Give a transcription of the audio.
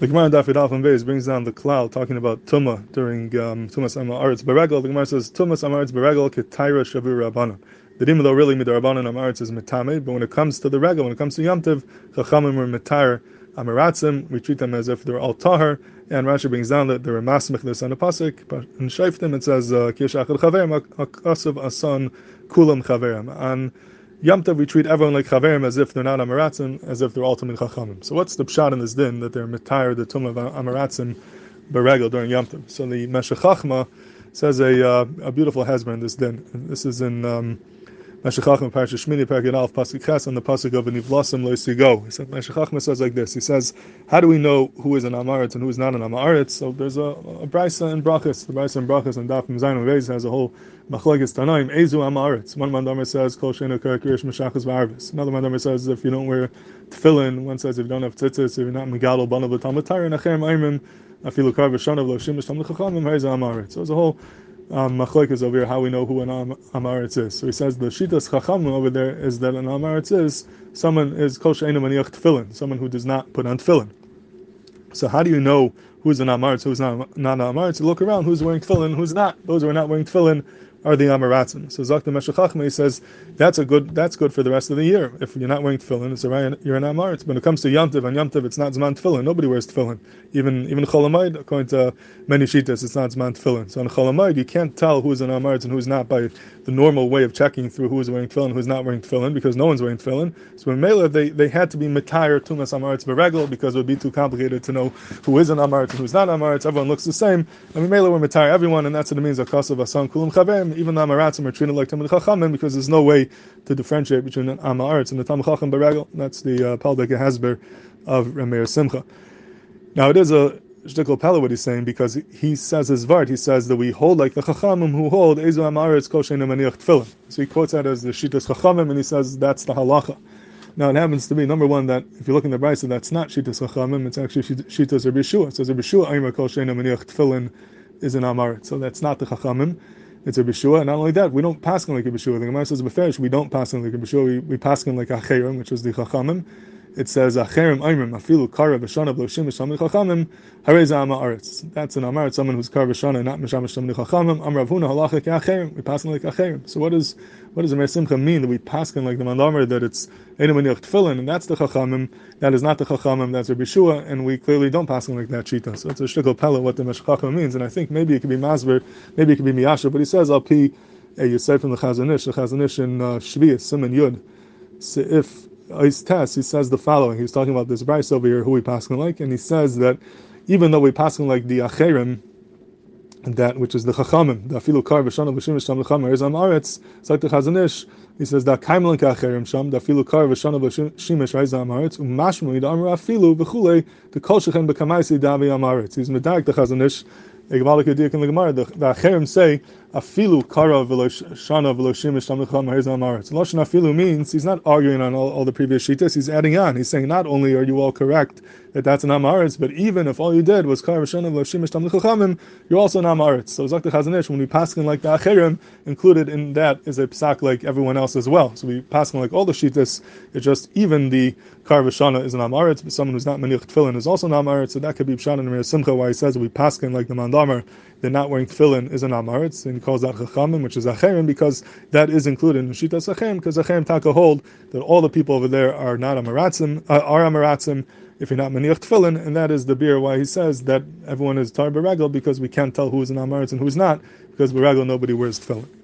The Gemara Dafid Alpha Beis brings down the cloud talking about Tuma during um, Tumas Amaretz Beregel. The Gemara says Tumas Amaretz Beregel Ketayra Shavir Rabbanim. The Dima though really Midarabbanan Amaretz is Metame, but when it comes to the Regel, when it comes to Yamtiv, Chachamim are Metayr Amaratzim, we treat them as if they're all Tahar, and Rashi brings down that they're a Masmich this on the Pasik, but in Shaiftim it says Kish Achel Chaverim, Akasav Asan Kulam Chaverim. And Yom Tov, we treat everyone like Chaverim as if they're not Amaratzim, as if they're ultimate Chachamim. So what's the pshat in this din that they're mitayr the tum of Amaratzim beregel during Yom Tov? So the Meshech Chachma says a, uh, a beautiful hezbollah in this din. This is in um, Meshech Chachma Parashat Shmini Parak Alf Pasuk Ches on the Pasuk of Nivlasim Lo Sigo. He said Meshech Chachma says like this. He says, how do we know who is an Amaretz and who is not an Amaretz? So there's a, a brisa in Brachas. The brisa in Brachas and Daf Zayin Reis has a whole Machlekes Tanaim Ezu Amaretz. One Mandamer says Kol Shena Karakirish Meshachas Varvis. Another Mandamer says if you don't wear tefillin. One says if you don't have tzitzis, if you're not Megadol Banav L'Talmud Tayr Nachem Aimim Afilu Kar V'Shanav Lo Shimish Tam L'Chachamim Ha'ez Amaretz. So there's a whole um, is over here, how we know who an am- Amaretz is. So he says the Shitas Chacham over there is that an Amaretz is someone is Kol She'enu Maniach Tefillin, someone who does not put on Tefillin. So how do you know who's an Amaretz, who's not, not an Amaretz? Look around, who's wearing Tefillin, who's not. Those who are not wearing Tefillin are the Amaratzim. So Zakta Meshech Chachma, he says, that's a good that's good for the rest of the year. If you're not wearing tefillin, it's a you're an Amaretz. But when it comes to Yom Tov, and Yom Tov, it's not Zman tefillin. Nobody wears tefillin. Even even Cholamayid, according to many Shitas, it's not Zman tefillin. So on Cholamayid, you can't tell who's an Amaretz and who's not by the normal way of checking through who's wearing tefillin who's not wearing tefillin, because no one's wearing tefillin. So in Mela, they, they had to be Matayr Tumas Amaretz Beregel, because it would be too complicated to know who is an Amaretz and who's not Amaretz. Everyone looks the same. And in Mela, we're Matayr everyone, and that's what it means, Akasav Asan Kulam Chavem, even the Amaratzim are treated like Tamid Chachamim, because there's no way to differentiate between an Amaretz and the Tam Chacham Beregel. That's the uh, Paldek Hasber of Rameir Simcha. Now it is a Shtikl Pella what he's saying because he says his vart. He says that we hold like the Chachamim who hold Ezu Amaretz Kol Sheinu Maniach Tefillin. So he quotes that as the Shitas Chachamim and he says that's the halacha. Now it happens to be number one that if you look in the Brisa, that's not Shitas Chachamim. It's actually Shitas Rabbi Shua. It says Rabbi Shua Aimer Kol Sheinu Maniach Tefillin is an Amaretz. So that's not the Chachamim. It's a Bishua, and not only that, we don't pass him like a Bishua. The Gemara says Beferish, we don't pass like a Bishua. We, we pass him like a Chayrim, which is the Chachamim it says Acherim Aimrim Afilu Kara V'Shana V'Loshim V'Shamli Chachamim Aretz. That's an Amaret, someone who's Kara V'Shana, not Misham V'Shamli Chachamim. Amar Avuna Halacha Acherim. We pass like Acherim. So what does what does the Simcha mean that we pass like the Mandamar that it's Edim Maniach Tefillin and that's the Chachamim. That is not the Chachamim. That's Rabbi Shua, and we clearly don't pass like that Shita. So it's a shtickle pella what the Meshachachim means, and I think maybe it could be Masber, maybe it could be Miyasha, but he says Al Pi. You said from the Chazon Ish, the Chazon Ish in uh, Shvius, Simon Yud. So he says the following. He's talking about this Bryce over here, who we passing like, and he says that even though we passing like the Acherim, that which is the Chachamim, the Afilu Kar v'Shana v'Shim v'Sham v'Chamer is Amaretz. It's like the Chazon Ish. He says that Kaimlan Kacherim Sham, the Afilu Kar v'Shana v'Shim v'Sham Amaretz, u'Mashmu Yid Amra Afilu v'Chulei, the Kol Shechem b'Kamaisi Davi Amaretz. He's medag the Chazon Ish. The Acherim say afilu kara shana v'loshim tamlicham ha'ezam aretz. Lashon afilu means he's not arguing on all, all the previous shitas. He's adding on. He's saying not only are you all correct that that's an amaretz, but even if all you did was kara shana v'loshim tamlichamim, you're also an amaretz. So Zakta Chazon Ish, when we pass in like the Acherim, included in that is a psak like everyone else as well. So we pass in like all the shitas. It's just even the kara shana is an amaretz, but someone who's not maniach tefillin is also an amaretz. So that could be pshat in Simcha, why he says we pass in like the mandamar they're not wearing tefillin is an amaretz, and he calls that chachamim, which is acherim, because that is included in shitas acherim, because acherim taka hold that all the people over there are not amaratzim, uh, are amaratzim, if you're not maniach tefillin, and that is the beer why he says that everyone is tar because we can't tell who is an amaretz and who's not, because baragel nobody wears tefillin.